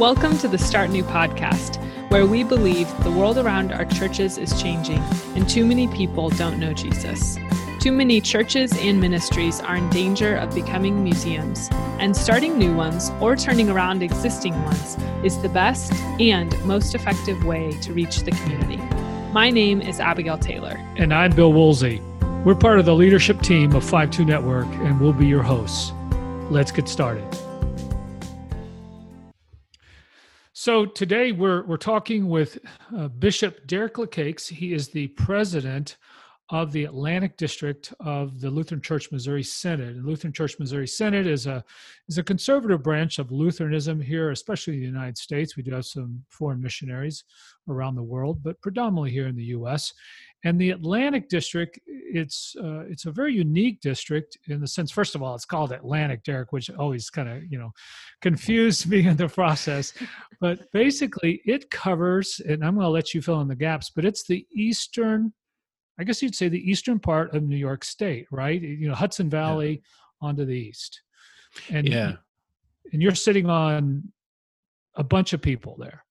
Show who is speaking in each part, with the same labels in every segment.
Speaker 1: Welcome to the Start New podcast, where we believe the world around our churches is changing and too many people don't know Jesus. Too many churches and ministries are in danger of becoming museums, and starting new ones or turning around existing ones is the best and most effective way to reach the community. My name is Abigail Taylor.
Speaker 2: And I'm Bill Woolsey. We're part of the leadership team of 5-2 Network, and we'll be your hosts. Let's get started. So today we're we're talking with uh, Bishop Derek Lecakes. He is the president of the Atlantic District of the Lutheran Church Missouri Synod. And Lutheran Church Missouri Synod is a is a conservative branch of Lutheranism here, especially in the United States. We do have some foreign missionaries around the world, but predominantly here in the U.S. And the Atlantic District, it's uh, it's a very unique district in the sense. First of all, it's called Atlantic, Derek, which always kind of you know confused me in the process. But basically, it covers, and I'm going to let you fill in the gaps. But it's the eastern I guess you'd say the eastern part of New York State, right? You know, Hudson Valley yeah. onto the east. And
Speaker 3: yeah.
Speaker 2: And you're sitting on a bunch of people there.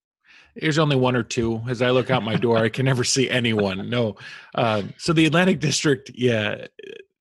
Speaker 3: There's only one or two. As I look out my door, I can never see anyone. No. Um, so the Atlantic District, yeah,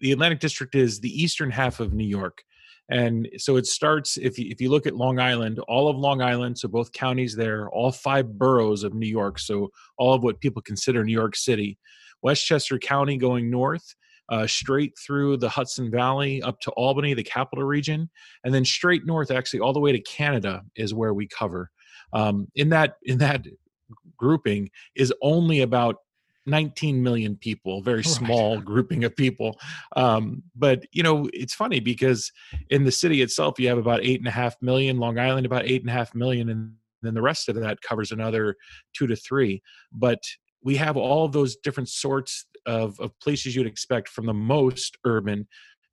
Speaker 3: the Atlantic District is the eastern half of New York. And so it starts, if you, if you look at Long Island, all of Long Island, so both counties there, all five boroughs of New York, so all of what people consider New York City, Westchester County going north, uh, straight through the Hudson Valley up to Albany, the capital region, and then straight north, actually all the way to Canada is where we cover. Um, in that in that grouping is only about 19 million people very small right. grouping of people. Um, but you know it's funny because in the city itself you have about eight and a half million long island about eight and a half million and then the rest of that covers another two to three. But we have all those different sorts of, of places you'd expect from the most urban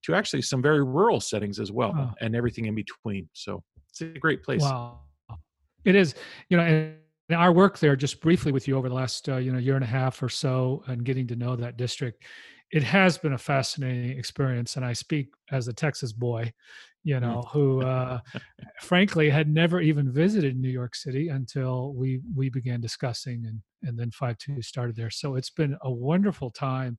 Speaker 3: to actually some very rural settings as well and everything in between. So it's a great place.
Speaker 2: Wow it is you know and our work there just briefly with you over the last uh, you know year and a half or so and getting to know that district it has been a fascinating experience and i speak as a texas boy you know who uh, frankly had never even visited new york city until we we began discussing and and then 5-2 started there. So it's been a wonderful time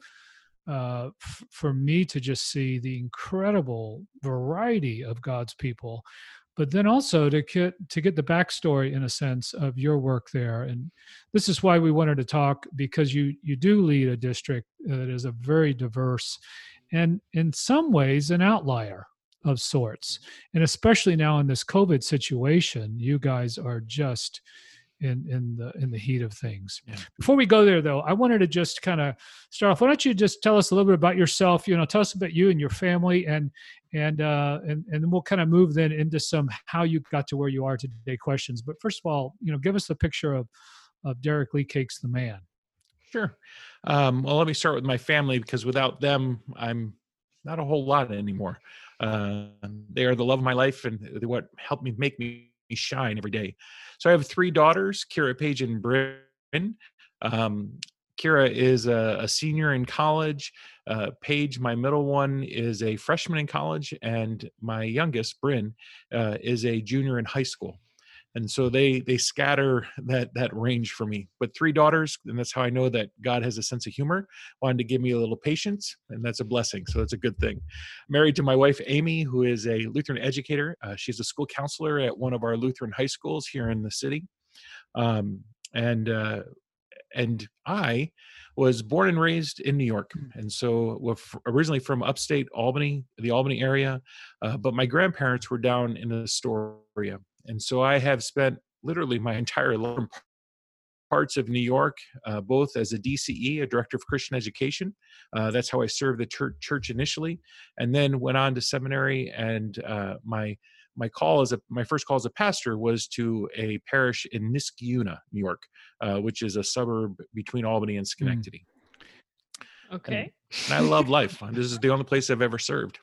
Speaker 2: uh, f- for me to just see the incredible variety of god's people but then also to get to get the backstory in a sense of your work there. And this is why we wanted to talk because you you do lead a district that is a very diverse and in some ways an outlier of sorts. And especially now in this covid situation you guys are just in in the in the heat of things. Yeah. Before we go there, though, I wanted to just kind of start off. Why don't you just tell us a little bit about yourself? You know, tell us about you and your family, and and uh, and and then we'll kind of move then into some how you got to where you are today questions. But first of all, you know, give us the picture of of Derek Lecakes, the man.
Speaker 3: Sure. Um, well, let me start with my family because without them, I'm not a whole lot anymore. Uh, they are the love of my life and what helped me make me shine every day. So I have three daughters, Kira, Paige, and Bryn. Um, Kira is a, a, senior in college. Uh, Paige, my middle one, is a freshman in college, and my youngest, Bryn, uh, is a junior in high school and so they they scatter that that range for me. But three daughters and that's how i know that god has a sense of humor wanted to give me a little patience and that's a blessing so that's a good thing. Married to my wife amy who is a lutheran educator uh, she's a school counselor at one of our lutheran high schools here in the city. Um, and uh, and i was born and raised in new york hmm. and so we're originally from upstate albany the albany area uh, but my grandparents were down in astoria and so I have spent literally my entire life parts of New York, uh, both as a DCE, a director of Christian education. Uh, that's how I served the church, church, initially, and then went on to seminary. And uh, my my call as a my first call as a pastor was to a parish in Niskayuna, New York, uh, which is a suburb between Albany and mm. Schenectady.
Speaker 1: Mm. Okay.
Speaker 3: And, and I love life. This is the only place I've ever served.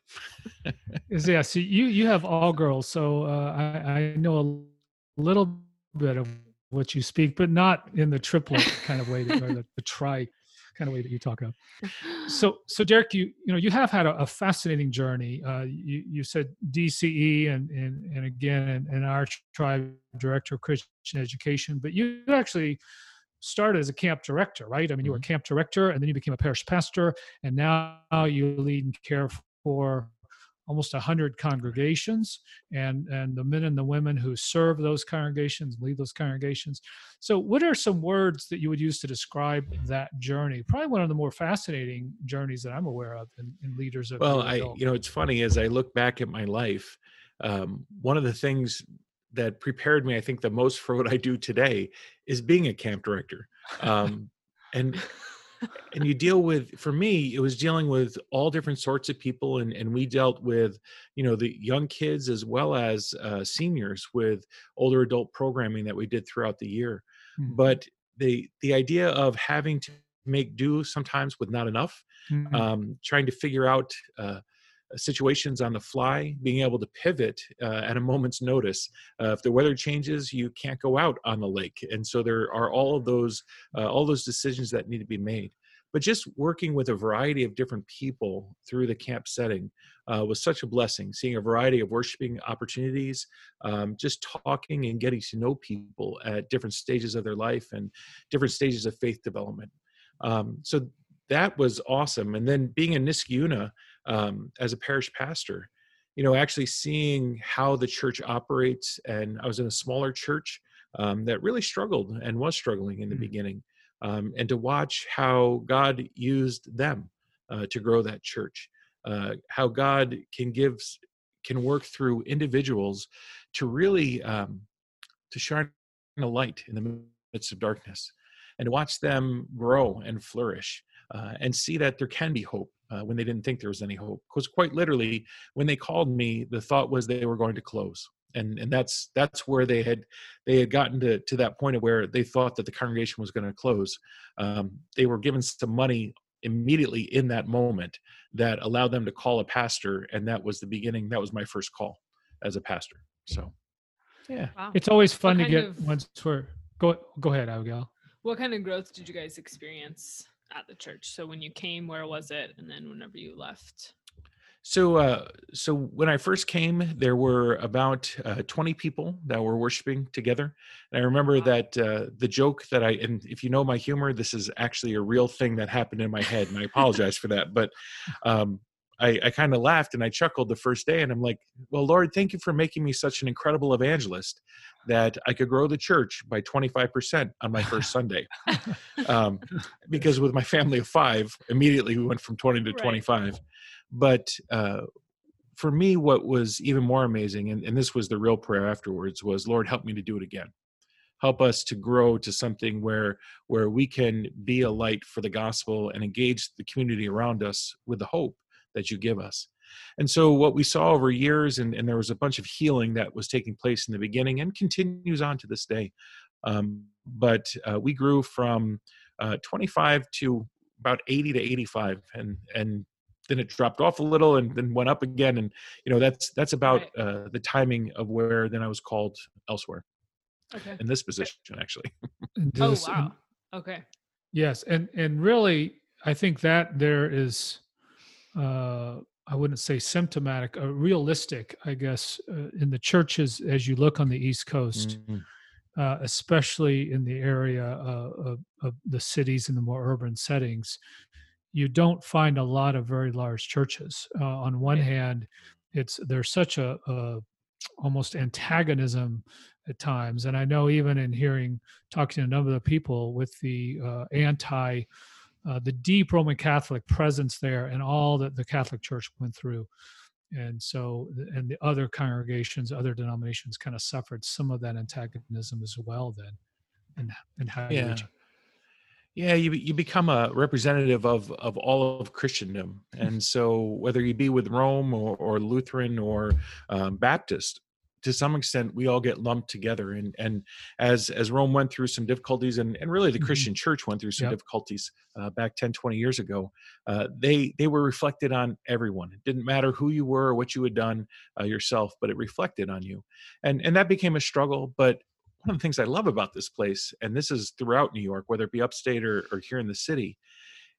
Speaker 2: yeah. So you you have all girls, so uh, I I know a little bit of what you speak, but not in the triplet kind of way, or the, the tri kind of way that you talk of. So, so Derek, you you know you have had a, a fascinating journey. Uh, you you said DCE and and and again in, our tribe director of Christian education, but you actually started as a camp director, right? I mean, you were a mm-hmm. camp director, and then you became a parish pastor, and now you lead and care for almost 100 congregations and and the men and the women who serve those congregations lead those congregations so what are some words that you would use to describe that journey probably one of the more fascinating journeys that i'm aware of in, in leaders of
Speaker 3: well i you know it's funny as i look back at my life um, one of the things that prepared me i think the most for what i do today is being a camp director um, and and you deal with for me it was dealing with all different sorts of people and and we dealt with you know the young kids as well as uh, seniors with older adult programming that we did throughout the year mm-hmm. but the the idea of having to make do sometimes with not enough mm-hmm. um, trying to figure out uh, situations on the fly, being able to pivot uh, at a moment's notice. Uh, if the weather changes, you can't go out on the lake, and so there are all of those uh, all those decisions that need to be made. But just working with a variety of different people through the camp setting uh, was such a blessing. Seeing a variety of worshiping opportunities um, just talking and getting to know people at different stages of their life and different stages of faith development. Um, so that was awesome. And then being in niskayuna um, as a parish pastor you know actually seeing how the church operates and i was in a smaller church um, that really struggled and was struggling in the mm-hmm. beginning um, and to watch how God used them uh, to grow that church, uh, how God can give, can work through individuals to really um, to shine a light in the midst of darkness, and to watch them grow and flourish, uh, and see that there can be hope uh, when they didn't think there was any hope. Because quite literally, when they called me, the thought was they were going to close and and that's that's where they had they had gotten to to that point of where they thought that the congregation was going to close um, they were given some money immediately in that moment that allowed them to call a pastor and that was the beginning that was my first call as a pastor so yeah
Speaker 2: wow. it's always fun what to get of, once we're go go ahead abigail
Speaker 1: what kind of growth did you guys experience at the church so when you came where was it and then whenever you left
Speaker 3: so, uh, so when I first came, there were about uh, 20 people that were worshiping together. And I remember that uh, the joke that I, and if you know my humor, this is actually a real thing that happened in my head, and I apologize for that. But um, I, I kind of laughed and I chuckled the first day, and I'm like, "Well, Lord, thank you for making me such an incredible evangelist that I could grow the church by 25% on my first Sunday." um, because with my family of five, immediately we went from 20 to right. 25 but uh, for me what was even more amazing and, and this was the real prayer afterwards was lord help me to do it again help us to grow to something where where we can be a light for the gospel and engage the community around us with the hope that you give us. And so what we saw over years and, and there was a bunch of healing that was taking place in the beginning and continues on to this day um, but uh, we grew from uh, 25 to about 80 to 85 and and then it dropped off a little and then went up again and you know that's that's about uh, the timing of where then i was called elsewhere okay. in this position actually.
Speaker 1: Oh wow. Okay.
Speaker 2: Yes and and really i think that there is uh i wouldn't say symptomatic uh, realistic i guess uh, in the churches as you look on the east coast mm-hmm. Uh, especially in the area uh, of, of, the cities in the more urban settings, you don't find a lot of very large churches. Uh, on one hand, it's there's such a, a, almost antagonism at times, and I know even in hearing talking to a number of people with the uh, anti, uh, the deep Roman Catholic presence there, and all that the Catholic Church went through, and so and the other congregations, other denominations, kind of suffered some of that antagonism as well. Then, and and how
Speaker 3: yeah. you yeah, you you become a representative of of all of Christendom, and so whether you be with Rome or, or Lutheran or um, Baptist, to some extent, we all get lumped together. And and as as Rome went through some difficulties, and and really the mm-hmm. Christian Church went through some yep. difficulties uh, back 10, 20 years ago, uh, they they were reflected on everyone. It didn't matter who you were or what you had done uh, yourself, but it reflected on you, and and that became a struggle. But one of the things I love about this place, and this is throughout New York, whether it be upstate or, or here in the city,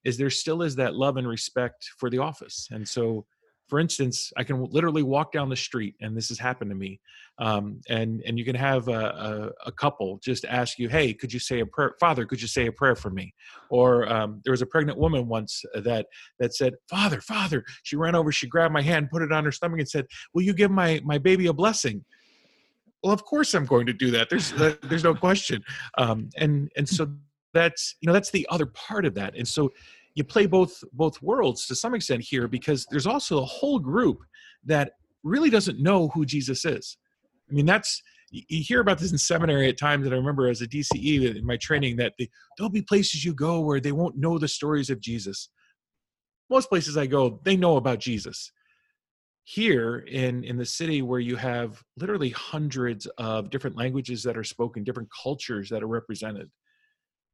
Speaker 3: is there still is that love and respect for the office and so for instance i can literally walk down the street and this has happened to me um, and and you can have a, a, a, couple just ask you hey could you say a prayer father could you say a prayer for me? Or um, there was a pregnant woman once that that said father father she ran over she grabbed my hand put it on her stomach and said will you give my my baby a blessing? Well of course i'm going to do that there's uh, there's no question. Um, and and so that's you know that's the other part of that and so you play both both worlds to some extent here because there's also a whole group that really doesn't know who jesus is. I mean that's you hear about this in seminary at times and i remember as a dce in my training that the, there'll be places you go where they won't know the stories of jesus. Most places i go they know about jesus. Here in in the city where you have literally hundreds of different languages that are spoken different cultures that are represented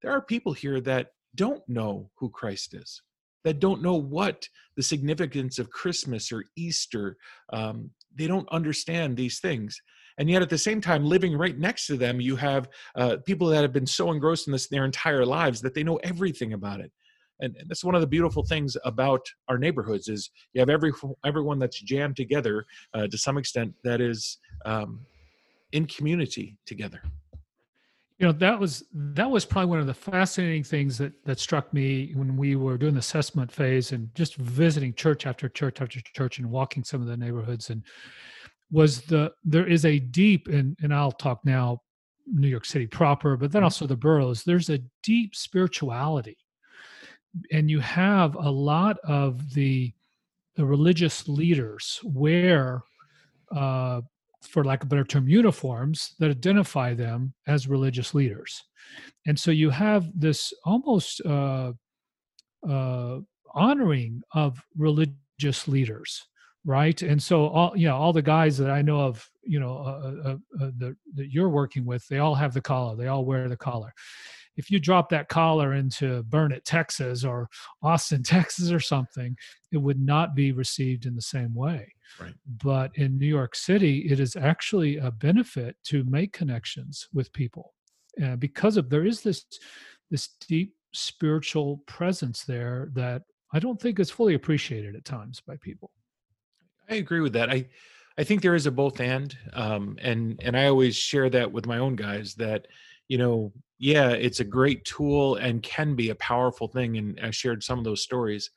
Speaker 3: there are people here that don't know who christ is that don't know what the significance of christmas or easter um, they don't understand these things. And yet at the same time living right next to them you have uh, people that have been so engrossed in this their entire lives that they know everything about it. And, and that's one of the beautiful things about our neighborhoods is you have every everyone that's jammed together uh, to some extent that is um, in community together
Speaker 2: you know that was that was probably one of the fascinating things that that struck me when we were doing the assessment phase and just visiting church after church after church and walking some of the neighborhoods and was the there is a deep and and I'll talk now New York City proper but then mm-hmm. also the boroughs there's a deep spirituality and you have a lot of the the religious leaders wear uh, for lack of a better term uniforms that identify them as religious leaders. And so you have this almost uh, uh, honoring of religious leaders right? And so all you know all the guys that i know of you know uh, uh, uh that you're working with they all have the collar they all wear the collar if you drop that collar into Burnet, Texas or Austin, Texas or something, it would not be received in the same way.
Speaker 3: Right.
Speaker 2: But in New York City, it is actually a benefit to make connections with people uh, because of there is this this deep spiritual presence there that I don't think is fully appreciated at times by people.
Speaker 3: I agree with that. I I think there is a both and, um, and and I always share that with my own guys that you know yeah, it's a great tool and can be a powerful thing. And I shared some of those stories.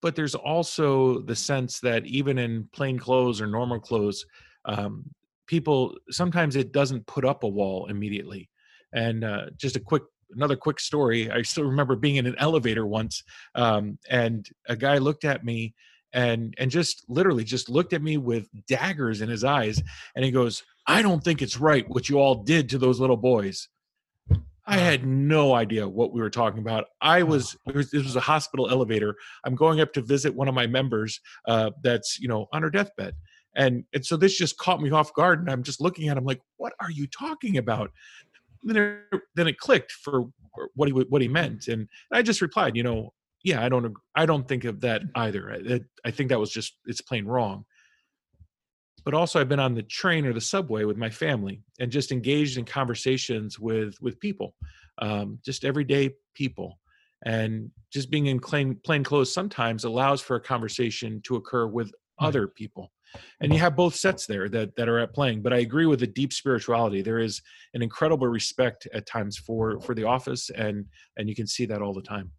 Speaker 3: But there's also the sense that even in plain clothes or normal clothes, um, people sometimes it doesn't put up a wall immediately. And uh, just a quick another quick story. I still remember being in an elevator once, um, and a guy looked at me and and just literally just looked at me with daggers in his eyes, and he goes, I don't think it's right what you all did to those little boys. I had no idea what we were talking about. I was, this was a hospital elevator. I'm going up to visit one of my members uh, that's you know on her deathbed, and and so this just caught me off guard. And I'm just looking at him like, what are you talking about? And then it, then it clicked for what he what he meant, and I just replied, you know, yeah, I don't I don't think of that either. I, I think that was just it's plain wrong but also I've been on the train or the subway with my family and just engaged in conversations with with people, um, just everyday people, and just being in plain plain clothes sometimes allows for a conversation to occur with mm-hmm. other people, and you have both sets there that that are at playing. But I agree with the deep spirituality. There is an incredible respect at times for for the office, and and you can see that all the time.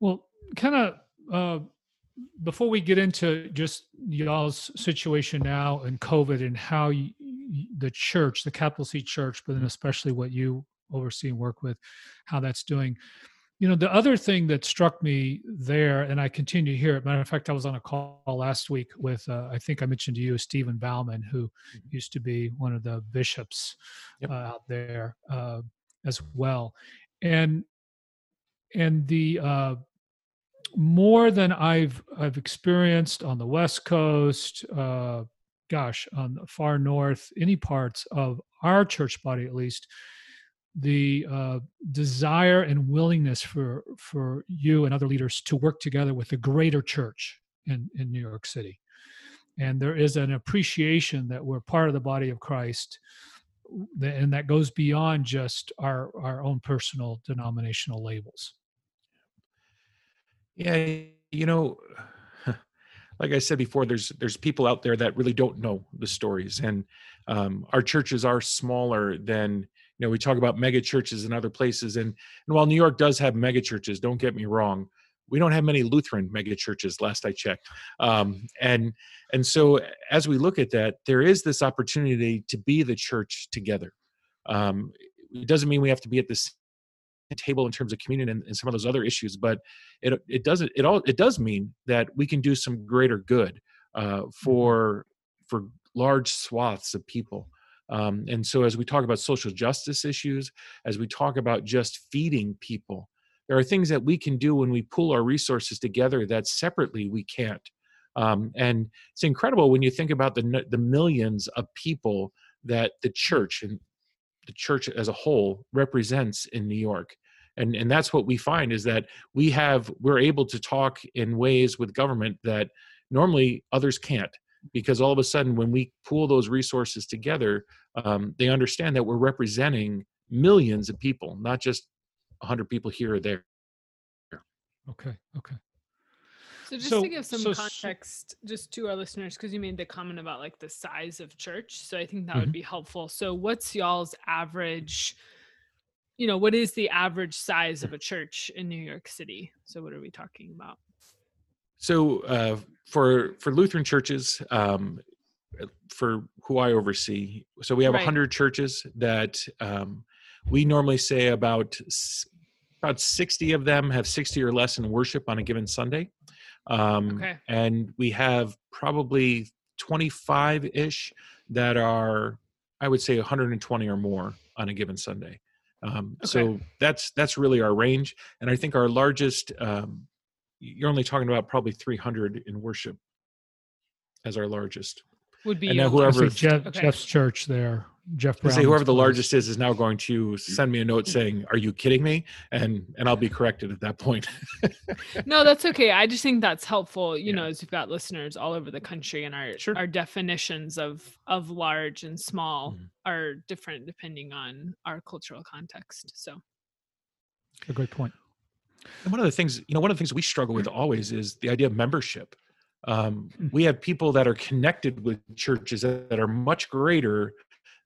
Speaker 2: Well, kind of. Uh before we get into just y'all's situation now and COVID and how you, the church, the capital C church, but then especially what you oversee and work with, how that's doing. You know, the other thing that struck me there, and I continue to hear it. Matter of fact, I was on a call last week with, uh, I think I mentioned to you, Stephen Bauman, who mm-hmm. used to be one of the bishops yep. uh, out there uh, as well, and and the uh, more than I've I've experienced on the West Coast, uh, gosh, on the far north, any parts of our church body at least, the uh, desire and willingness for for you and other leaders to work together with the greater church in in New York City, and there is an appreciation that we're part of the body of Christ, and that goes beyond just our our own personal denominational labels.
Speaker 3: Yeah, you know, like I said before, there's there's people out there that really don't know the stories, and um, our churches are smaller than you know. We talk about mega churches in other places, and and while New York does have mega churches, don't get me wrong, we don't have many Lutheran mega churches. Last I checked, um, and and so as we look at that, there is this opportunity to be the church together. Um, it doesn't mean we have to be at this table in terms of communion and, and, some of those other issues but it it doesn't it all it does mean that we can do some greater good uh, mm-hmm. for for large swaths of people. Um, and so as we talk about social justice issues as we talk about just feeding people there are things that we can do when we pool our resources together that separately we can't. Um, and it's incredible when you think about the the millions of people that the church and the church as a whole represents in New York. And, and that's what we find is that we have we're able to talk in ways with government that normally others can't because all of a sudden when we pool those resources together um, they understand that we're representing millions of people not just 100 people here or there
Speaker 2: okay okay
Speaker 1: so just so, to give some so, context just to our listeners, because you made the comment about like the size of church. So I think that mm-hmm. would be helpful. So what's y'all's average, you know, what is the average size of a church in New York City? So what are we talking about?
Speaker 3: So uh, for for Lutheran churches, um, for who I oversee, so we have right. 100 churches that um, we normally say about about 60 of them have 60 or less in worship on a given Sunday. Um, okay. And we have probably 25 ish that are, I would say, 120 or more on a given Sunday. Um, okay. So that's that's really our range, and I think our largest. Um, you're only talking about probably 300 in worship as our largest.
Speaker 1: Would be
Speaker 2: and now whoever Jeff, okay. Jeff's church there Jeff Brown.
Speaker 3: Say whoever the largest is is now going to send me a note saying, "Are you kidding me?" and and I'll be corrected at that point.
Speaker 1: no, that's okay. I just think that's helpful. You yeah. know, as we've got listeners all over the country, and our sure. our definitions of of large and small mm-hmm. are different depending on our cultural context. So,
Speaker 2: a great point.
Speaker 3: And one of the things, you know, one of the things we struggle with always is the idea of membership. Um, hmm. we have people that are connected with churches that are much greater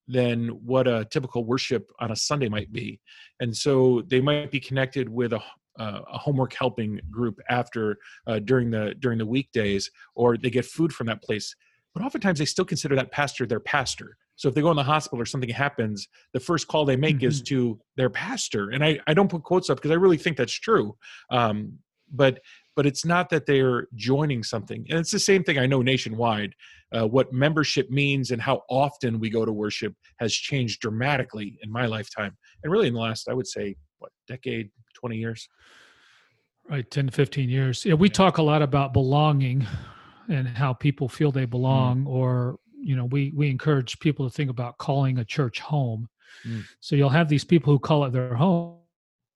Speaker 3: than what a typical worship on a Sunday might be. And so they might be connected with a, uh, a homework helping group after uh, during the during the weekdays, or they get food from that place. But oftentimes they still consider that pastor their pastor. So if they go in the hospital or something happens, the first call they make mm-hmm. is to their pastor. And I, I don't put quotes up because I really think that's true. Um, but but it's not that they're joining something. And it's the same thing I know nationwide. Uh, what membership means and how often we go to worship has changed dramatically in my lifetime. And really in the last, I would say, what, decade, 20 years?
Speaker 2: Right, 10 to 15 years. Yeah, we yeah. talk a lot about belonging and how people feel they belong, mm. or, you know, we, we encourage people to think about calling a church home. Mm. So you'll have these people who call it their home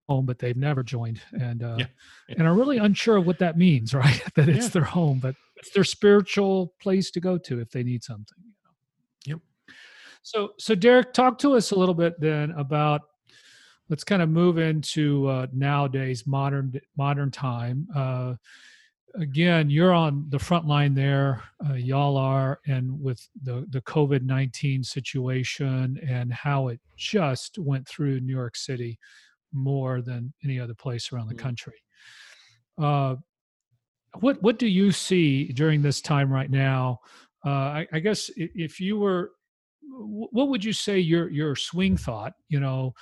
Speaker 2: home, but they've never joined, and uh, yeah. Yeah. and are really unsure of what that means, right? that it's yeah. their home, but it's their spiritual place to go to if they need something. You
Speaker 3: know? Yep.
Speaker 2: So, so Derek, talk to us a little bit then about. Let's kind of move into uh, nowadays modern modern time. Uh, again, you're on the front line there. Uh, y'all are, and with the the COVID nineteen situation and how it just went through New York City more than any other place around the mm. country. Uh, what what do you see during this time right now? Uh, I, I, guess if you were, what would you say your your swing thought? You know,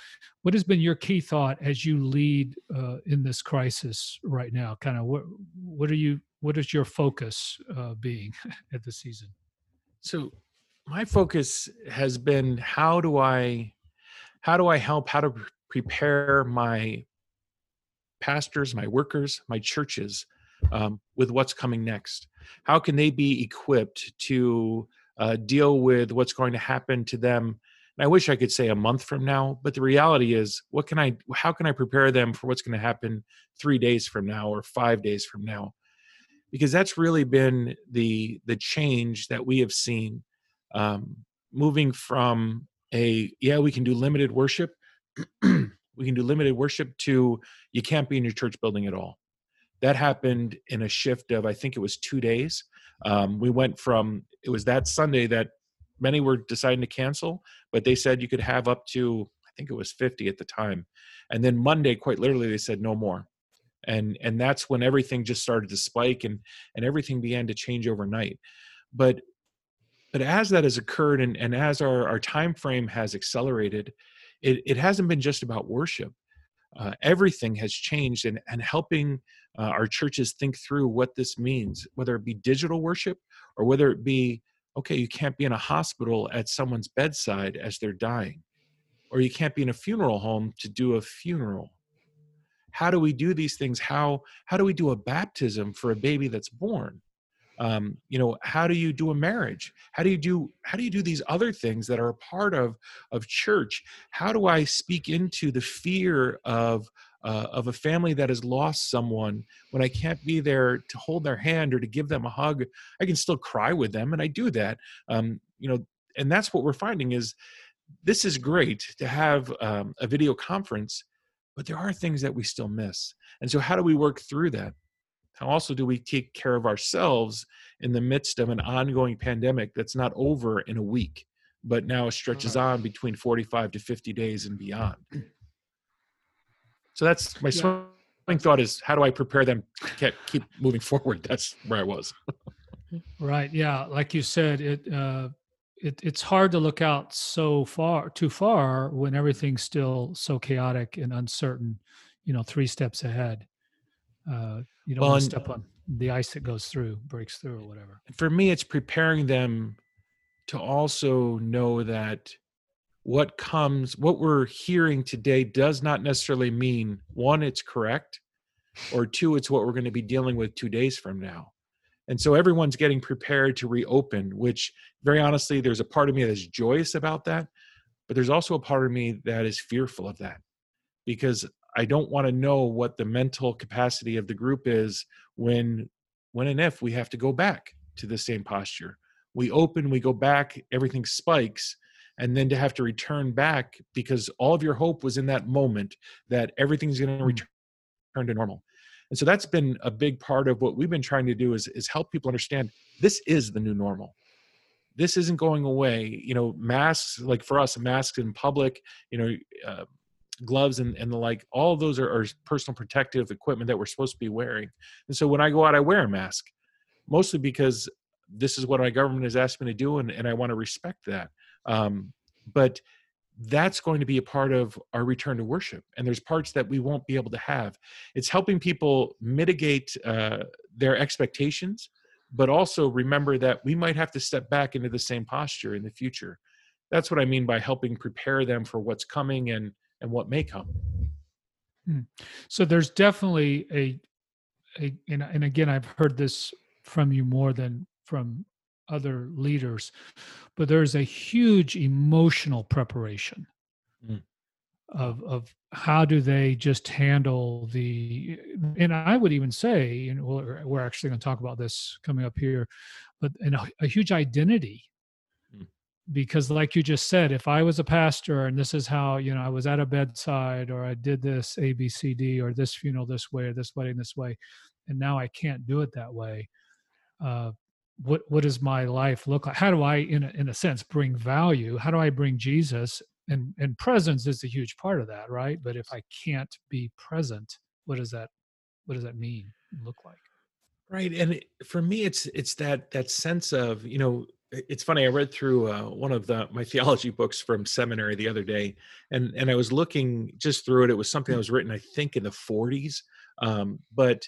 Speaker 2: what has been your key thought as you lead uh, in this crisis right now? Kind of what what are you? What is your focus uh, being at the season?
Speaker 3: So, my focus has been how do I how do I help how to prepare my pastors, my workers, my churches um, with what's coming next? How can they be equipped to uh, deal with what's going to happen to them? And I wish I could say a month from now, but the reality is, what can I? How can I prepare them for what's going to happen three days from now or five days from now? Because that's really been the the change that we have seen, um, moving from a yeah we can do limited worship we can do limited worship to you can't be in your church building at all. That happened in a shift of i think it was two days. Um, we went from it was that sunday that many were deciding to cancel but they said you could have up to i think it was 50 at the time. And then monday quite literally they said no more. And and that's when everything just started to spike and and everything began to change overnight. But but as that has occurred and, and as our, our time frame has accelerated it, it hasn't been just about worship. Uh, everything has changed and, and helping uh, our churches think through what this means whether it be digital worship or whether it be okay you can't be in a hospital at someone's bedside as they're dying or you can't be in a funeral home to do a funeral. How do we do these things? How how do we do a baptism for a baby that's born um, you know how do you do a marriage? How do you do how do you do these other things that are a part of of church? How do i speak into the fear of uh, of a family that has lost someone when i can't be there to hold their hand or to give them a hug? I can still cry with them and i do that um, you know and that's what we're finding is this is great to have um, a video conference but there are things that we still miss. And so how do we work through that how also do we take care of ourselves in the midst of an ongoing pandemic that's not over in a week but now stretches on between 45 to 50 days and beyond? So that's my yeah. swing thought is how do i prepare them to keep moving forward? That's where i was.
Speaker 2: Right yeah like you said it uh it, it's hard to look out so far too far when everything's still so chaotic and uncertain you know three steps ahead uh, you don't well, want to step on the ice that goes through breaks through or whatever.
Speaker 3: For me it's preparing them to also know that what comes what we're hearing today does not necessarily mean one it's correct or two it's what we're going to be dealing with two days from now. And so everyone's getting prepared to reopen which very honestly there's a part of me that's joyous about that but there's also a part of me that is fearful of that. Because i don't want to know what the mental capacity of the group is when when and if we have to go back to the same posture. We open we go back everything spikes and then to have to return back because all of your hope was in that moment that everything's going to hmm. return to normal. And so that's been a big part of what we've been trying to do is, is help people understand this is the new normal. This isn't going away. You know masks like for us masks in public you know uh, gloves and, and the like all those are, are personal protective equipment that we're supposed to be wearing. And so when i go out i wear a mask mostly because this is what my government has asked me to do and, and i want to respect that. Um, but that's going to be a part of our return to worship and there's parts that we won't be able to have. It's helping people mitigate uh, their expectations but also remember that we might have to step back into the same posture in the future. That's what i mean by helping prepare them for what's coming and and what may come
Speaker 2: hmm. so there's definitely a, a and, and again i've heard this from you more than from other leaders, but there's a huge emotional preparation mm. of of how do they just handle the and I would even say, and we're, we're actually going to talk about this coming up here, but and a, a huge identity. Because like you just said if i was a pastor and this is how you know i was at a bedside or i did this a b c d or this funeral this way or this wedding this way and now i can't do it that way uh, what what does my life look like how do i in a, in a sense bring value? How do i bring jesus? And and presence is a huge part of that right? But if i can't be present what does that what does that mean look like?
Speaker 3: Right and for me it's it's that that sense of you know it's funny i read through uh, one of the my theology books from seminary the other day and and i was looking just through it it was something that was written i think in the 40s um, but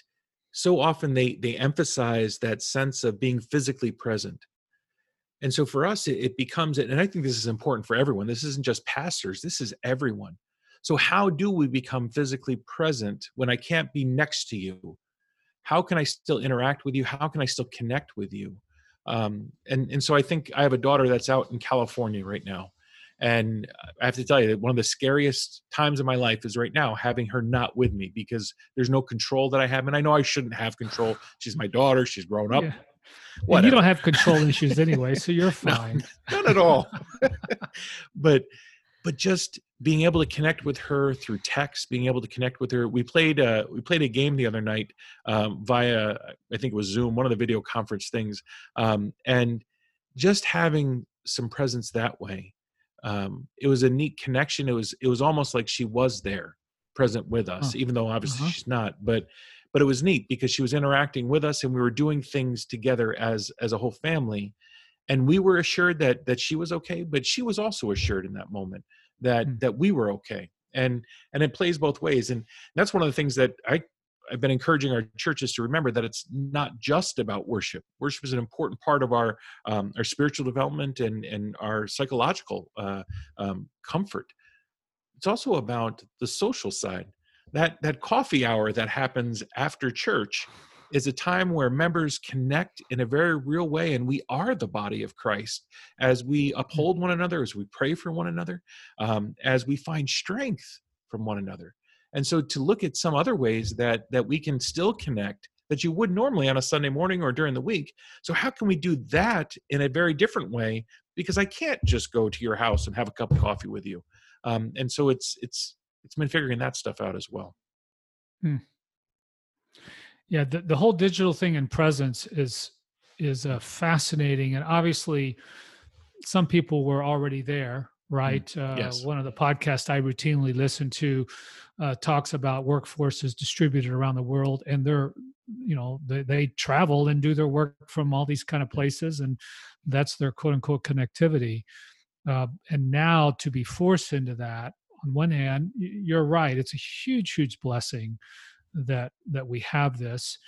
Speaker 3: so often they they emphasize that sense of being physically present. And so for us it, it becomes and i think this is important for everyone this isn't just pastors this is everyone. So how do we become physically present when i can't be next to you? How can i still interact with you? How can i still connect with you um, and and so i think i have a daughter that's out in california right now and I have to tell you that one of the scariest times of my life is right now having her not with me because there's no control that I have. And I know I shouldn't have control. She's my daughter. She's grown up.
Speaker 2: Yeah. you don't have control issues anyway, so you're fine.
Speaker 3: No, none at all. but but just being able to connect with her through text, being able to connect with her. We played uh, we played a game the other night um, via I think it was Zoom, one of the video conference things, um, and just having some presence that way. Um, it was a neat connection. It was it was almost like she was there, present with us, even though obviously uh-huh. she's not. But but it was neat because she was interacting with us and we were doing things together as as a whole family and we were assured that that she was okay but she was also assured in that moment that mm. that we were okay and and it plays both ways and that's one of the things that i i've been encouraging our churches to remember that it's not just about worship. Worship is an important part of our um, our spiritual development and and our psychological uh, um, comfort. It's also about the social side. That that coffee hour that happens after church is a time where members connect in a very real way and we are the body of christ as we mm. uphold one another as we pray for one another um, as we find strength from one another. And so to look at some other ways that that we can still connect that you would normally on a sunday morning or during the week. So how can we do that in a very different way? Because i can't just go to your house and have a cup of coffee with you. Um, and so it's it's it's been figuring that stuff out as well. Hmm.
Speaker 2: Yeah, the, the whole digital thing in presence is is uh, fascinating, and obviously, some people were already there, mm, right? Uh, yes. One of the podcasts I routinely listen to uh, talks about workforces distributed around the world, and they're you know they, they travel and do their work from all these kind of places, and that's their quote unquote connectivity. Uh, and now to be forced into that, on one hand, you're right; it's a huge, huge blessing that that we have this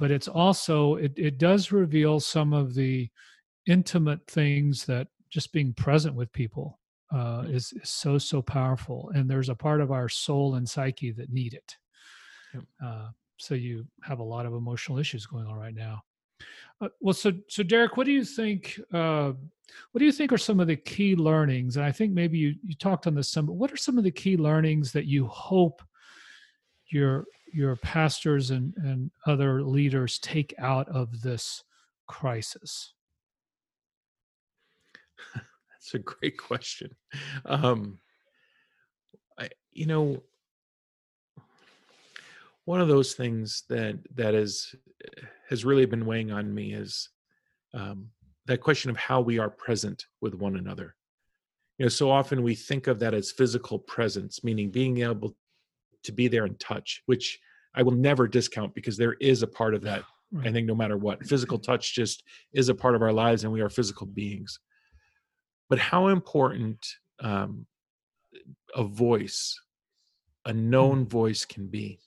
Speaker 2: but it's also it, it does reveal some of the intimate things that just being present with people uh, is, is so so powerful and there's a part of our soul and psyche that need it. Yep. uh, so you have a lot of emotional issues going on right now. Uh, well so so derek what do you think uh, what do you think are some of the key learnings? And i think maybe you, you talked on this some but what are some of the key learnings that you hope your your pastors and, and other leaders take out of this crisis?
Speaker 3: That's a great question. Um, I, you know, one of those things that that is has really been weighing on me is um, that question of how we are present with one another. You know, so often we think of that as physical presence, meaning being able to be there and touch, which I will never discount because there is a part of that. Right. I think no matter what, physical touch just is a part of our lives, and we are physical beings. But how important um, a voice, a known mm-hmm. voice, can be.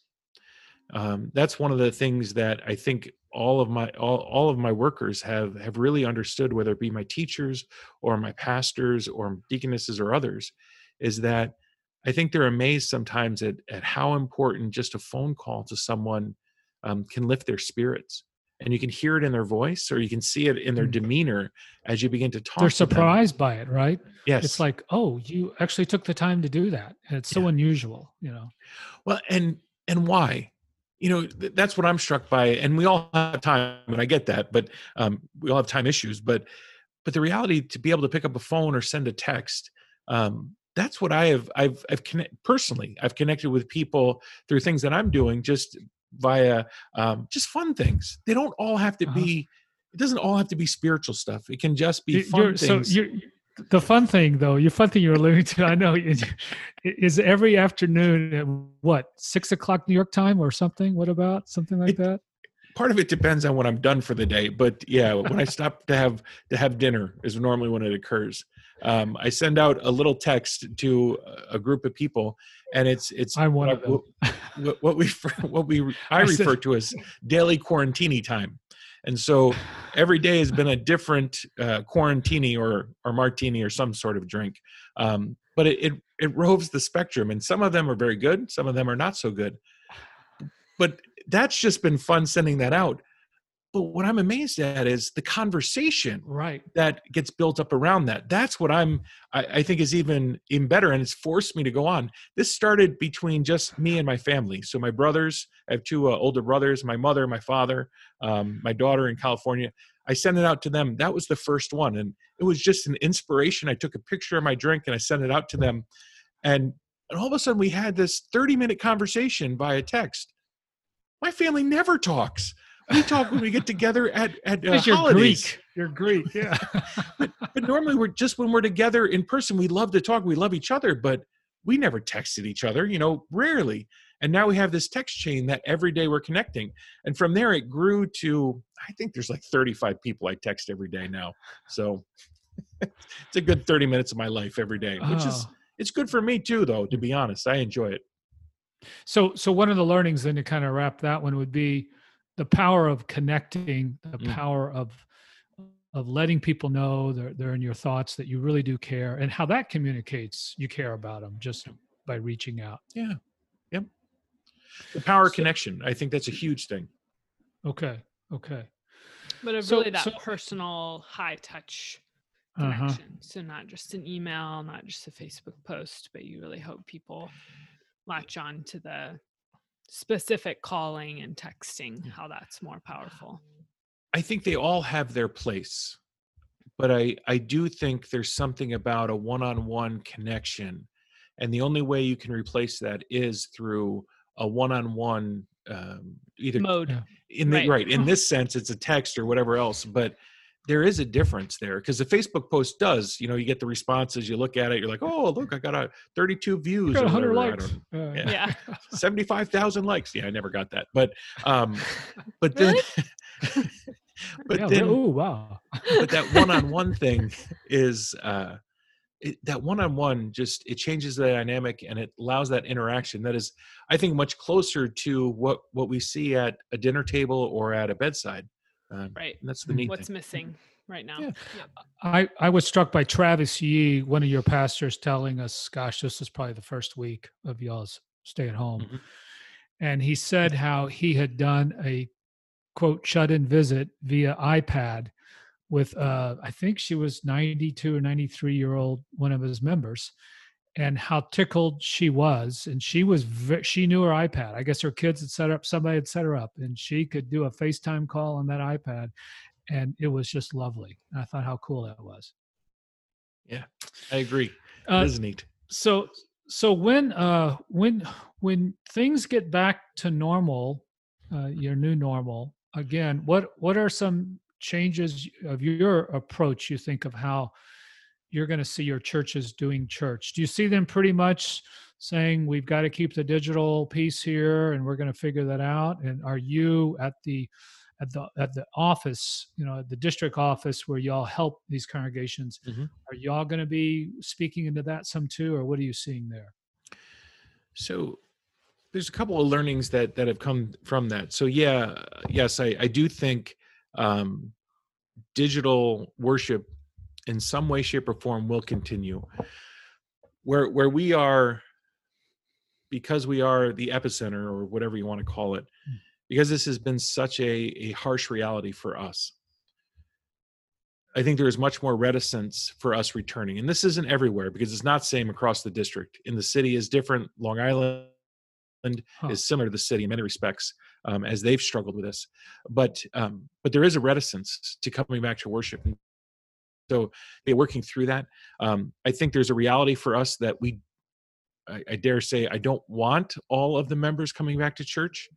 Speaker 3: Um, that's one of the things that I think all of my all, all of my workers have have really understood, whether it be my teachers or my pastors or deaconesses or others, is that I think they're amazed sometimes at, at how important just a phone call to someone um, can lift their spirits. And you can hear it in their voice or you can see it in their mm. demeanor as you begin to talk.
Speaker 2: They're surprised by it, right?
Speaker 3: Yes.
Speaker 2: It's like, oh, you actually took the time to do that. And it's so yeah. unusual, you know.
Speaker 3: Well, and and why? You know, th- that's what I'm struck by. And we all have time, and I get that, but um, we all have time issues. But but the reality to be able to pick up a phone or send a text um, that's what I have I've I've connect, personally I've connected with people through things that I'm doing just via um, just fun things. They don't all have to uh-huh. be. It doesn't all have to be spiritual stuff. It can just be fun you're, things.
Speaker 2: So you're, the fun thing, though, your fun thing you're alluding to, I know, is, is every afternoon at what six o'clock New York time or something. What about something like it, that?
Speaker 3: Part of it depends on when I'm done for the day, but yeah, when I stop to have to have dinner is normally when it occurs um, I send out a little text to a group of people, and it's it's
Speaker 2: I'm one what, of
Speaker 3: them. What, we what we I, refer to as daily quarantini time, and so every day has been a different uh, quarantini or or martini or some sort of drink, um, but it, it it roves the spectrum, and some of them are very good, some of them are not so good, but that's just been fun sending that out but what i'm amazed at is the conversation
Speaker 2: right.
Speaker 3: that gets built up around that. That's what i'm I, I, think is even even better and it's forced me to go on. This started between just me and my family. So my brothers i have two uh, older brothers my mother my father um, my daughter in california. I sent it out to them. That was the first one. And it was just an inspiration. I took a picture of my drink and i sent it out to them. And and all of a sudden we had this 30 minute conversation via text. My family never talks we talk when we get together at at uh,
Speaker 2: you're
Speaker 3: holidays.
Speaker 2: Greek. You're Greek, yeah.
Speaker 3: but, but normally we're just when we're together in person, we love to talk. We love each other, but we never texted each other. You know, rarely. And now we have this text chain that every day we're connecting. And from there, it grew to I think there's like 35 people I text every day now. So it's a good 30 minutes of my life every day, which oh. is it's good for me too, though. To be honest, I enjoy it.
Speaker 2: So, so one of the learnings then to kind of wrap that one would be the power of connecting, the mm. power of of letting people know they're, they're in your thoughts that you really do care and how that communicates you care about them just by reaching out
Speaker 3: yeah yep the power so, connection i think that's a huge thing
Speaker 2: okay okay
Speaker 1: but so, really that so, personal high touch uh-huh. connection uh-huh. so not just an email not just a facebook post but you really hope people latch on to the specific calling and texting how that's more powerful.
Speaker 3: I think they all have their place but i i do think there's something about a one-on-one connection and the only way you can replace that is through a one-on-one um, either
Speaker 1: mode.
Speaker 3: In the right. right in this sense it's a text or whatever else but there is a difference there because the Facebook post does, you know, you get the responses, you look at it, you're like, oh, look, I got a 32 views,
Speaker 2: got 100 likes,
Speaker 3: uh, yeah, yeah. 75,000 likes. Yeah, I never got that, but, um, but then, but yeah, then,
Speaker 2: oh wow,
Speaker 3: but that one-on-one thing is, uh, it, that one-on-one just it changes the dynamic and it allows that interaction that is i think much closer to what what we see at a dinner table or at a bedside
Speaker 1: um, right.
Speaker 3: that's the neat
Speaker 1: What's
Speaker 3: thing.
Speaker 1: missing right now.
Speaker 2: Yeah. I, I was struck by Travis Yee, one of your pastors, telling us, gosh, this is probably the first week of y'all's stay at home. Mm-hmm. And he said how he had done a quote shut in visit via iPad with, uh, I think she was 92 or 93 year old, one of his members and how tickled she was and she was she knew her ipad. I guess her kids had set up somebody had set her up and she could do a facetime call on that ipad and it was just lovely. And i thought how cool that was.
Speaker 3: Yeah i agree. Uh, it is neat.
Speaker 2: so so when uh when when things get back to normal uh your new normal again what what are some changes of your approach you think of how you're going to see your churches doing church. Do you see them pretty much saying we've got to keep the digital piece here and we're going to figure that out? And are you at the at the at the office, you know, at the district office where y'all help these congregations, mm-hmm. are y'all going to be speaking into that some too, or what are you seeing there?
Speaker 3: So there's a couple of learnings that that have come from that. So yeah, yes, I, I do think um, digital worship in some way, shape, or form will continue. Where where we are, because we are the epicenter or whatever you want to call it, hmm. because this has been such a, a harsh reality for us. I think there is much more reticence for us returning. And this isn't everywhere because it's not same across the district. In the city is different. Long Island huh. is similar to the city in many respects, um, as they've struggled with this. But um, but there is a reticence to coming back to worship so they're working through that um, i think there's a reality for us that we I, I, dare say i don't want all of the members coming back to church.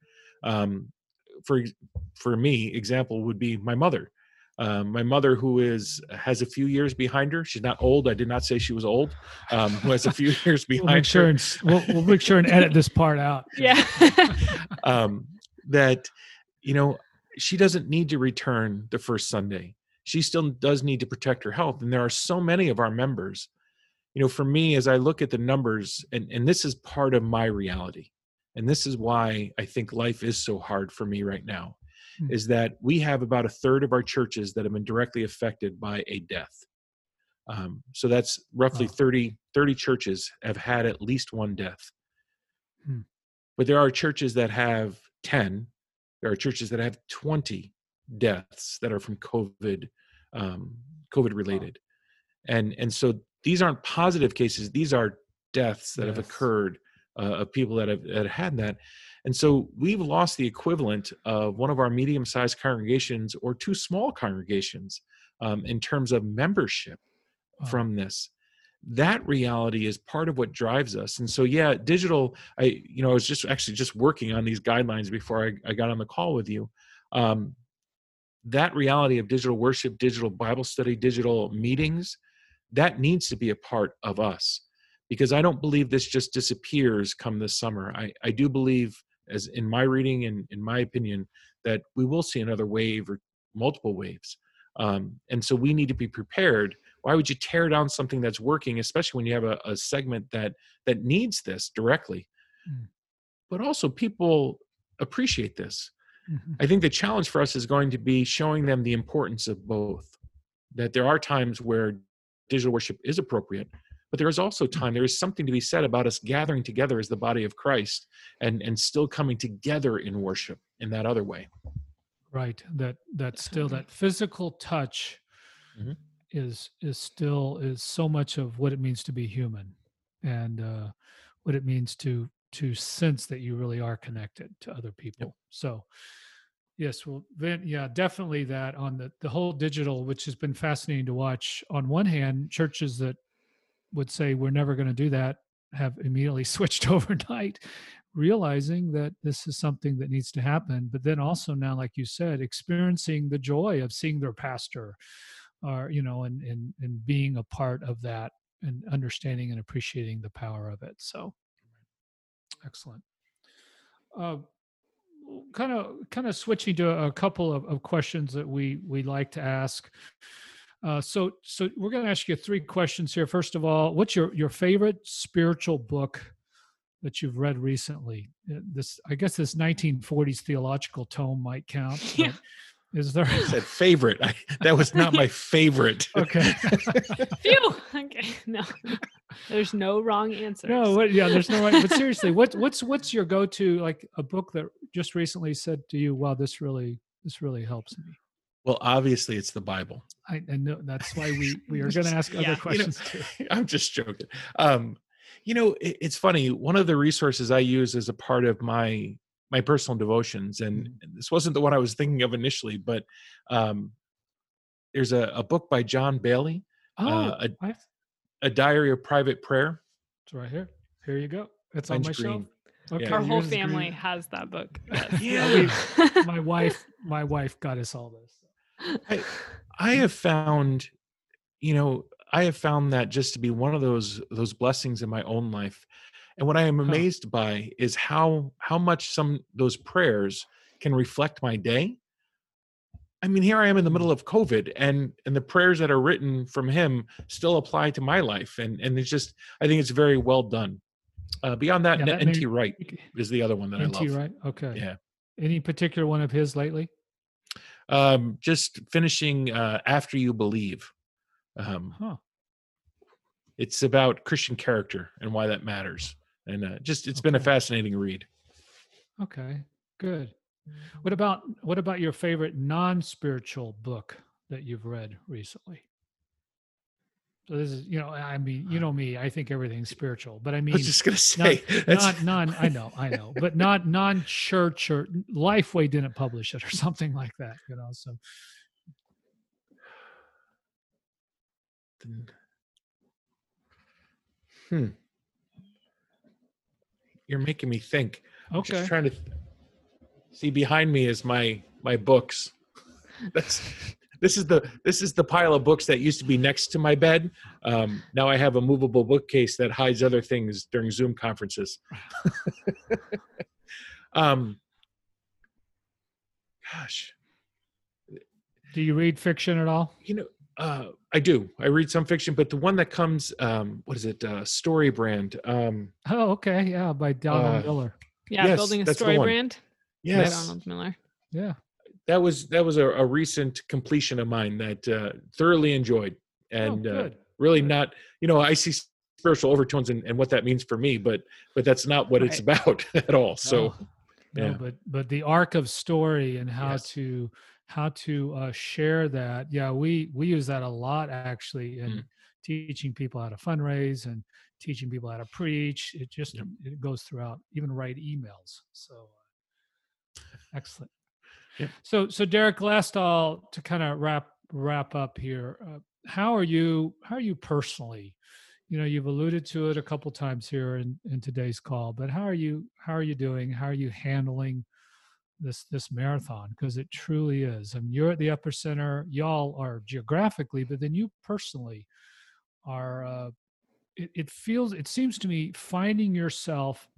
Speaker 3: Um, for for me example would be my mother. Um, my mother who is has a few years behind her she's not old i did not say she was old um, who has a few years behind
Speaker 2: we'll make sure
Speaker 3: her.
Speaker 2: And, we'll, we'll make sure and edit this part out.
Speaker 1: Yeah.
Speaker 3: Um, that you know she doesn't need to return the first sunday she still does need to protect her health and there are so many of our members you know for me as i look at the numbers and and this is part of my reality and this is why i think life is so hard for me right now hmm. is that we have about a third of our churches that have been directly affected by a death um, so that's roughly wow. 30 30 churches have had at least one death hmm. but there are churches that have 10 there are churches that have 20 deaths that are from COVID, um, COVID related, and and so these aren't positive cases; these are deaths that have occurred uh, of people that have, that have had that, and so we've lost the equivalent of one of our medium-sized congregations or two small congregations um, in terms of membership
Speaker 2: Wow.
Speaker 3: from this. That reality is part of what drives us. And so yeah digital i you know i was just actually just working on these guidelines before i, I got on the call with you. Um, that reality of digital worship digital bible study digital meetings that needs to be a part of us. Because i don't believe this just disappears come this summer. I, I do believe as in my reading and in my opinion that we will see another wave or multiple waves. Um, and so we need to be prepared. Why would you tear down something that's working especially when you have a, a segment that that needs this directly?
Speaker 2: Mm.
Speaker 3: but also people appreciate this
Speaker 2: Mhm.
Speaker 3: i think the challenge for us is going to be showing them the importance of both that there are times where digital worship is appropriate but there is also time there is something to be said about us gathering together as the body of christ and and still coming together in worship in that other way
Speaker 2: right that that still that physical touch
Speaker 3: Mhm.
Speaker 2: is is still is so much of what it means to be human and uh what it means to to sense that you really are connected to other people. So yes well then yeah definitely that on the the whole digital which has been fascinating to watch on one hand churches that would say we're never going to do that have immediately switched overnight realizing that this is something that needs to happen. But then also now like you said experiencing the joy of seeing their pastor or you know and and and being a part of that and understanding and appreciating the power of it. So excellent. Uh kind of kind of switching to a couple of, of questions that we we like to ask. Uh, so so we're going to ask you three questions here. First of all what's your your favorite spiritual book that you've read recently? Uh, this i guess this 1940s theological tome might count
Speaker 1: Yeah.
Speaker 2: But is there
Speaker 3: I said favorite I, that was not my favorite
Speaker 2: okay
Speaker 1: Phew. Okay. No. There's no wrong answer.
Speaker 2: no what, yeah there's no right but seriously what what's what's your go-to like a book that just recently said to you wow this really this really helps me
Speaker 3: well obviously it's the bible
Speaker 2: i, I know that's why we we are going to ask
Speaker 1: Yeah,
Speaker 2: other
Speaker 1: you know,
Speaker 2: questions too
Speaker 3: I'm just joking. Um, you know, it, it's funny. One of the resources I use as a part of my my personal devotions, and this wasn't the one I was thinking of initially, but um, there's a, a book by John Baillie,
Speaker 2: oh
Speaker 3: uh, a,
Speaker 2: I-
Speaker 3: a Diary of Private Prayer.
Speaker 2: it's right here here you go it's on
Speaker 3: Mine's
Speaker 2: my shelf
Speaker 3: green.
Speaker 2: okay
Speaker 1: Our whole
Speaker 2: yours is green.
Speaker 1: family has that book. Yes.
Speaker 3: Yeah.
Speaker 2: my wife my wife got us all this
Speaker 3: I, I have found, you know, I have found that just to be one of those those blessings in my own life. And what I am
Speaker 2: Huh.
Speaker 3: amazed by is how how much some those prayers can reflect my day. I mean, here I am in the middle of COVID, and and the prayers that are written from him still apply to my life, and and it's just I think it's very well done. Uh, beyond that,
Speaker 2: Yeah, that
Speaker 3: N- NT Wright is the other one that I love.
Speaker 2: NT,
Speaker 3: love.
Speaker 2: right okay
Speaker 3: Yeah.
Speaker 2: any particular one of his lately
Speaker 3: Um, just finishing uh, after you believe. Um,
Speaker 2: huh
Speaker 3: it's about christian character and why that matters and uh, just it's been a fascinating read.
Speaker 2: Okay good. What about what about your favorite non-spiritual book that you've read recently? So this is you know i mean you know me i think everything's spiritual but i mean, i
Speaker 3: was just gonna say
Speaker 2: not non i know i know but not non-church or lifeway didn't publish it or something like that you know so.
Speaker 3: Hmm you're making me think. I'm
Speaker 2: okay.
Speaker 3: just trying to th- see behind me is my my books. That's this is the this is the pile of books that used to be next to my bed. Um, now i have a movable bookcase that hides other things during zoom conferences. Um gosh.
Speaker 2: Do you read fiction at all?
Speaker 3: You know uh i do i read some fiction but the one that comes um what is it uh StoryBrand um
Speaker 2: oh okay yeah by donald
Speaker 3: Uh,
Speaker 2: miller
Speaker 1: Yeah,
Speaker 3: Yes,
Speaker 1: building a
Speaker 3: that's the
Speaker 1: story
Speaker 3: one.
Speaker 1: brand. by
Speaker 3: yes
Speaker 1: Donald Miller.
Speaker 2: yeah
Speaker 3: that was that was a, a recent completion of mine that uh thoroughly enjoyed and
Speaker 2: oh,
Speaker 3: uh, really
Speaker 2: good.
Speaker 3: not you know i see spiritual overtones and, and what that means for me but but that's not what it's about at all so
Speaker 2: no, no,
Speaker 3: yeah.
Speaker 2: but but the arc of story and how
Speaker 3: Yes.
Speaker 2: to how to uh, share that. Yeah, we we use that a lot actually in
Speaker 3: Mm.
Speaker 2: teaching people how to fundraise and teaching people how to preach. It just
Speaker 3: Yep.
Speaker 2: it goes throughout, even write emails. So uh, excellent.
Speaker 3: Yep.
Speaker 2: So so Derek, last all to kind of wrap wrap up here. Uh, how are you? How are you personally? You know, you've alluded to it a couple times here in in today's call, but how are you? How are you doing? How are you handling? This this marathon because it truly is. I mean, you're at the epicenter. Y'all are geographically, but then you personally are. Uh, it, it feels. It seems to me finding yourself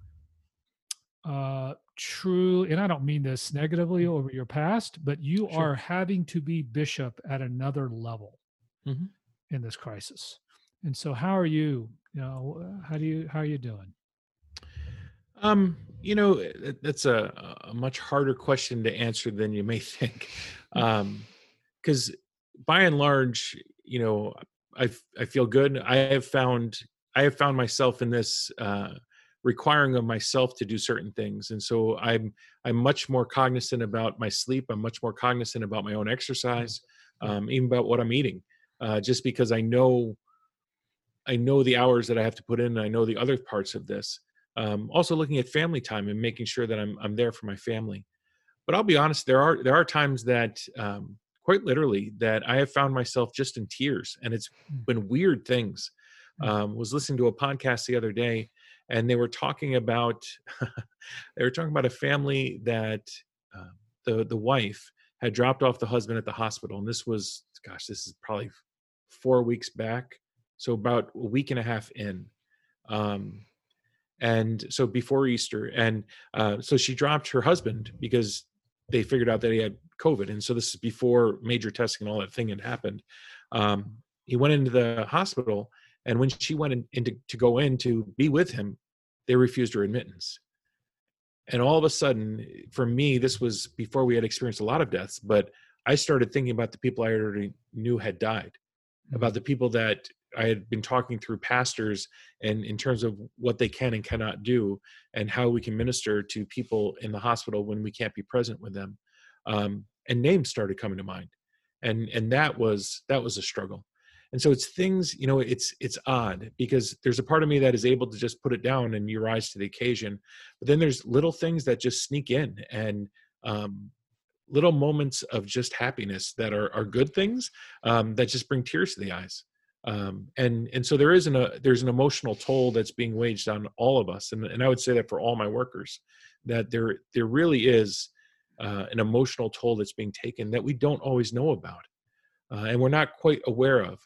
Speaker 2: uh true and i don't mean this negatively over your past but you
Speaker 3: Sure.
Speaker 2: are having to be bishop at another level
Speaker 3: Mhm.
Speaker 2: in this crisis and so how are you you know how do you how are you doing
Speaker 3: Um, you know, that's a, a much harder question to answer than you may think. Um, because by and large, you know, I I feel good. I have found I have found myself in this uh, requiring of myself to do certain things, and so I'm I'm much more cognizant about my sleep. I'm much more cognizant about my own exercise, um, even about what I'm eating, uh, just because I know I know the hours that I have to put in. And I know the other parts of this um, also looking at family time and making sure that I'm I'm there for my family. But I'll be honest, there are there are times that um, quite literally that I have found myself just in tears, and it's been weird things.
Speaker 2: Mm.
Speaker 3: Um, was listening to a podcast the other day, and they were talking about they were talking about a family that uh, the the wife had dropped off the husband at the hospital, and this was gosh, this is probably four weeks back, so about a week and a half in. Um, and so before Easter, and uh, so she dropped her husband because they figured out that he had COVID, and so this is before major testing and all that thing had happened. Um, he went into the hospital, and when she went in, into to go in to be with him, they refused her admittance. And all of a sudden, for me, this was before we had experienced a lot of deaths, but I started thinking about the people I already knew had died, about the people that I had been talking through pastors and in terms of what they can and cannot do and how we can minister to people in the hospital when we can't be present with them. Um, and names started coming to mind. And and that was that was a struggle. And so it's things, you know, it's it's odd because there's a part of me that is able to just put it down and you rise to the occasion. But then there's little things that just sneak in and um little moments of just happiness that are are good things um, that just bring tears to the eyes um, and and so there isn't a there's an emotional toll that's being waged on all of us and, and i would say that for all my workers that there there really is uh, an emotional toll that's being taken that we don't always know about uh, and we're not quite aware of.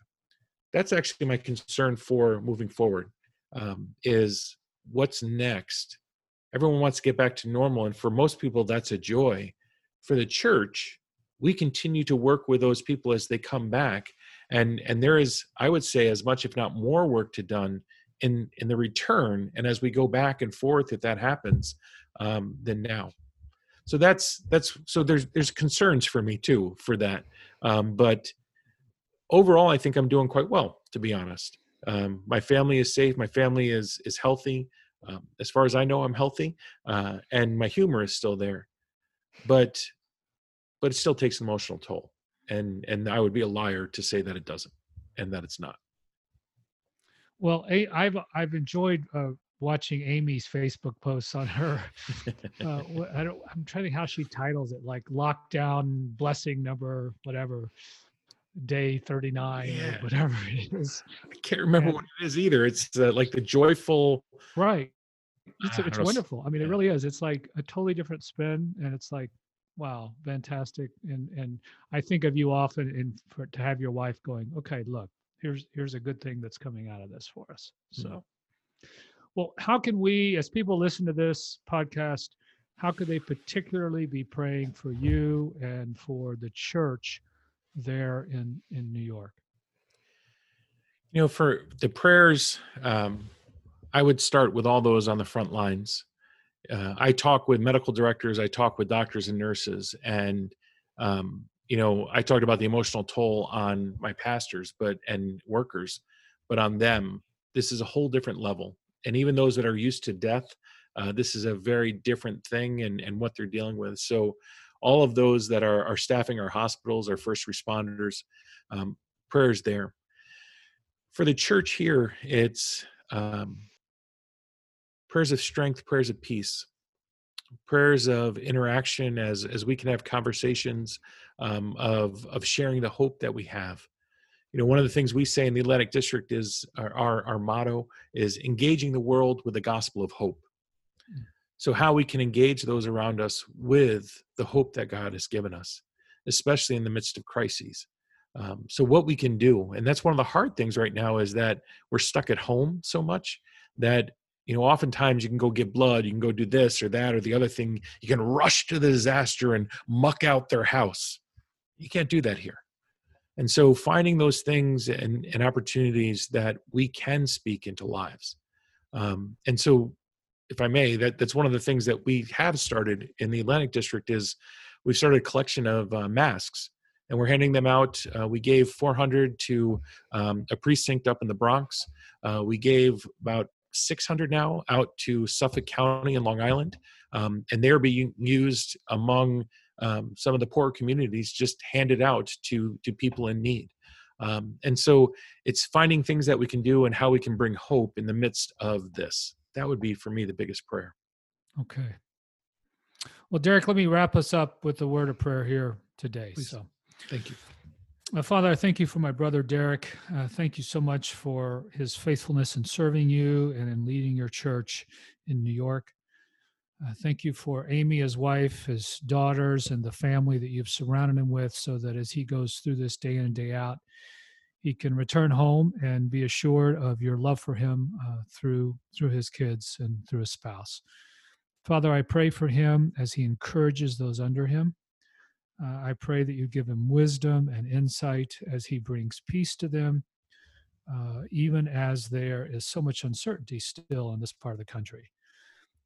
Speaker 3: That's actually my concern for moving forward um, is what's next? Everyone wants to get back to normal and for most people that's a joy. For the church we continue to work with those people as they come back and and there is i would say as much if not more work to done in in the return and as we go back and forth if that happens um, than now. So that's that's so there's there's concerns for me too for that. Um, but overall i think i'm doing quite well to be honest. Um, my family is safe my family is is healthy. Um, as far as i know i'm healthy uh, and my humor is still there. But but it still takes an emotional toll and and i would be a liar to say that it doesn't and that it's not
Speaker 2: Well, A- I've I've enjoyed uh, watching Amy's Facebook posts on her. Uh, I don't, I'm trying to think how she titles it, like lockdown blessing number whatever, day 39
Speaker 3: Yeah.
Speaker 2: or whatever it is.
Speaker 3: i can't remember
Speaker 2: And-
Speaker 3: what it is either it's uh, like the joyful
Speaker 2: Right. It's it's
Speaker 3: don't know, s-
Speaker 2: wonderful. I mean, it really is. It's like a totally different spin, and it's like, wow, fantastic. And and I think of you often in for to have your wife going, okay, look, here's here's a good thing that's coming out of this for us.
Speaker 3: Mhm.
Speaker 2: So, well, how can we, as people listen to this podcast, how could they particularly be praying for you and for the church there in in New York?
Speaker 3: you know for the prayers um, i would start with all those on the front lines uh, i talk with medical directors i talk with doctors and nurses and um, you know i talked about the emotional toll on my pastors but and workers but on them this is a whole different level and even those that are used to death uh, this is a very different thing and and what they're dealing with so all of those that are, are staffing our hospitals, our first responders. Um, prayers there. For the church here, it's um, prayers of strength, prayers of peace, prayers of interaction as as we can have conversations um, of of sharing the hope that we have. You know, one of the things we say in the Atlantic District is our our, our motto is engaging the world with the gospel of hope. Hmm. So how we can engage those around us with the hope that God has given us, especially in the midst of crises. Um, so what we can do, and that's one of the hard things right now, is that we're stuck at home so much that you know oftentimes you can go get blood you can go do this or that or the other thing you can rush to the disaster and muck out their house you can't do that here and so finding those things and, and opportunities that we can speak into lives um, and so if i may that, that's one of the things that we have started in the atlantic district is we've started a collection of uh, masks and we're handing them out. Uh, we gave 400 to um, a precinct up in the Bronx. Uh, we gave about 600 now out to Suffolk County and Long Island, um, and they're being used among um, some of the poor communities, just handed out to to people in need. Um, and so it's finding things that we can do and how we can bring hope in the midst of this. That would be for me the biggest prayer.
Speaker 2: Okay. Well, Derek, let me wrap us up with a word of prayer here today.
Speaker 3: Please.
Speaker 2: So,
Speaker 3: thank you.
Speaker 2: Uh, Father, I thank you for my brother Derek. Uh, thank you so much for his faithfulness in serving you and in leading your church in New York. Uh, thank you for Amy, his wife, his daughters, and the family that you've surrounded him with so that as he goes through this day in and day out, he can return home and be assured of your love for him uh, through through his kids and through his spouse. Father, I pray for him as he encourages those under him. Uh, I pray that you give him wisdom and insight as he brings peace to them, uh, even as there is so much uncertainty still in this part of the country.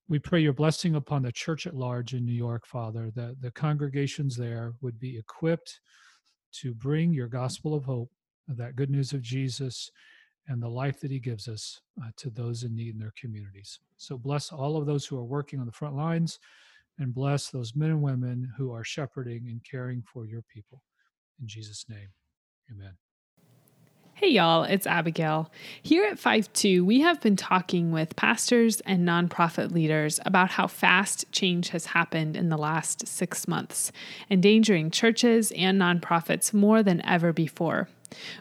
Speaker 2: We pray your blessing upon the church at large in New York, Father, that the congregations there would be equipped to bring your gospel of hope, that good news of Jesus, and the life that he gives us uh, to those in need in their communities. So bless all of those who are working on the front lines and bless those men and women who are shepherding and caring for your people. In Jesus' name, amen.
Speaker 1: Hey, y'all, it's Abigail. Here at FiveTwo, we have been talking with pastors and nonprofit leaders about how fast change has happened in the last six months, endangering churches and nonprofits more than ever before.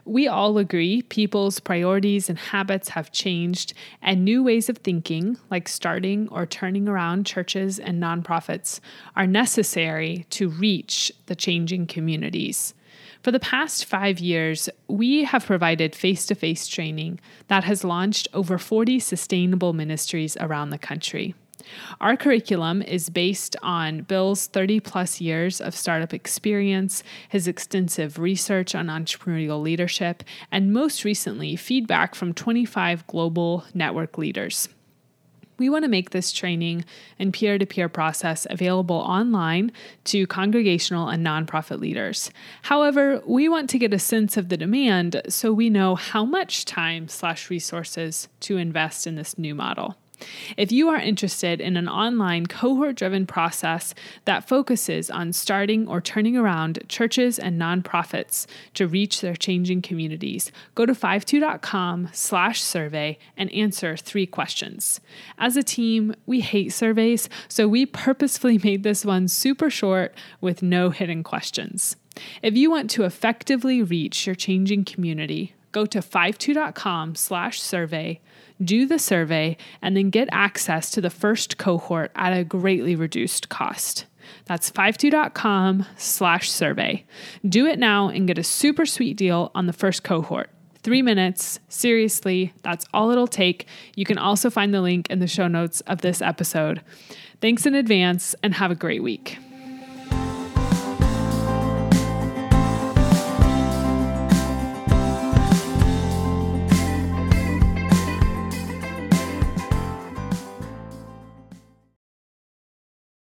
Speaker 1: We all agree people's priorities and habits have changed, and new ways of thinking, like starting or turning around churches and nonprofits, are necessary to reach the changing communities. For the past five years, we have provided face to face training that has launched over 40 sustainable ministries around the country. Our curriculum is based on Bill's 30 plus years of startup experience, his extensive research on entrepreneurial leadership, and most recently, feedback from 25 global network leaders. We want to make this training and peer to peer process available online to congregational and nonprofit leaders. However, we want to get a sense of the demand so we know how much time slash resources to invest in this new model. If you are interested in an online cohort driven process that focuses on starting or turning around churches and nonprofits to reach their changing communities, go to fivetwo.com slash survey and answer three questions. As a team, we hate surveys, so we purposefully made this one super short with no hidden questions. If you want to effectively reach your changing community, go to fivetwo.com slash survey do the survey, and then get access to the first cohort at a greatly reduced cost. That's fivetwo.com slash survey. Do it now and get a super sweet deal on the first cohort. Three minutes. Seriously, that's all it'll take. You can also find the link in the show notes of this episode. Thanks in advance and have a great week.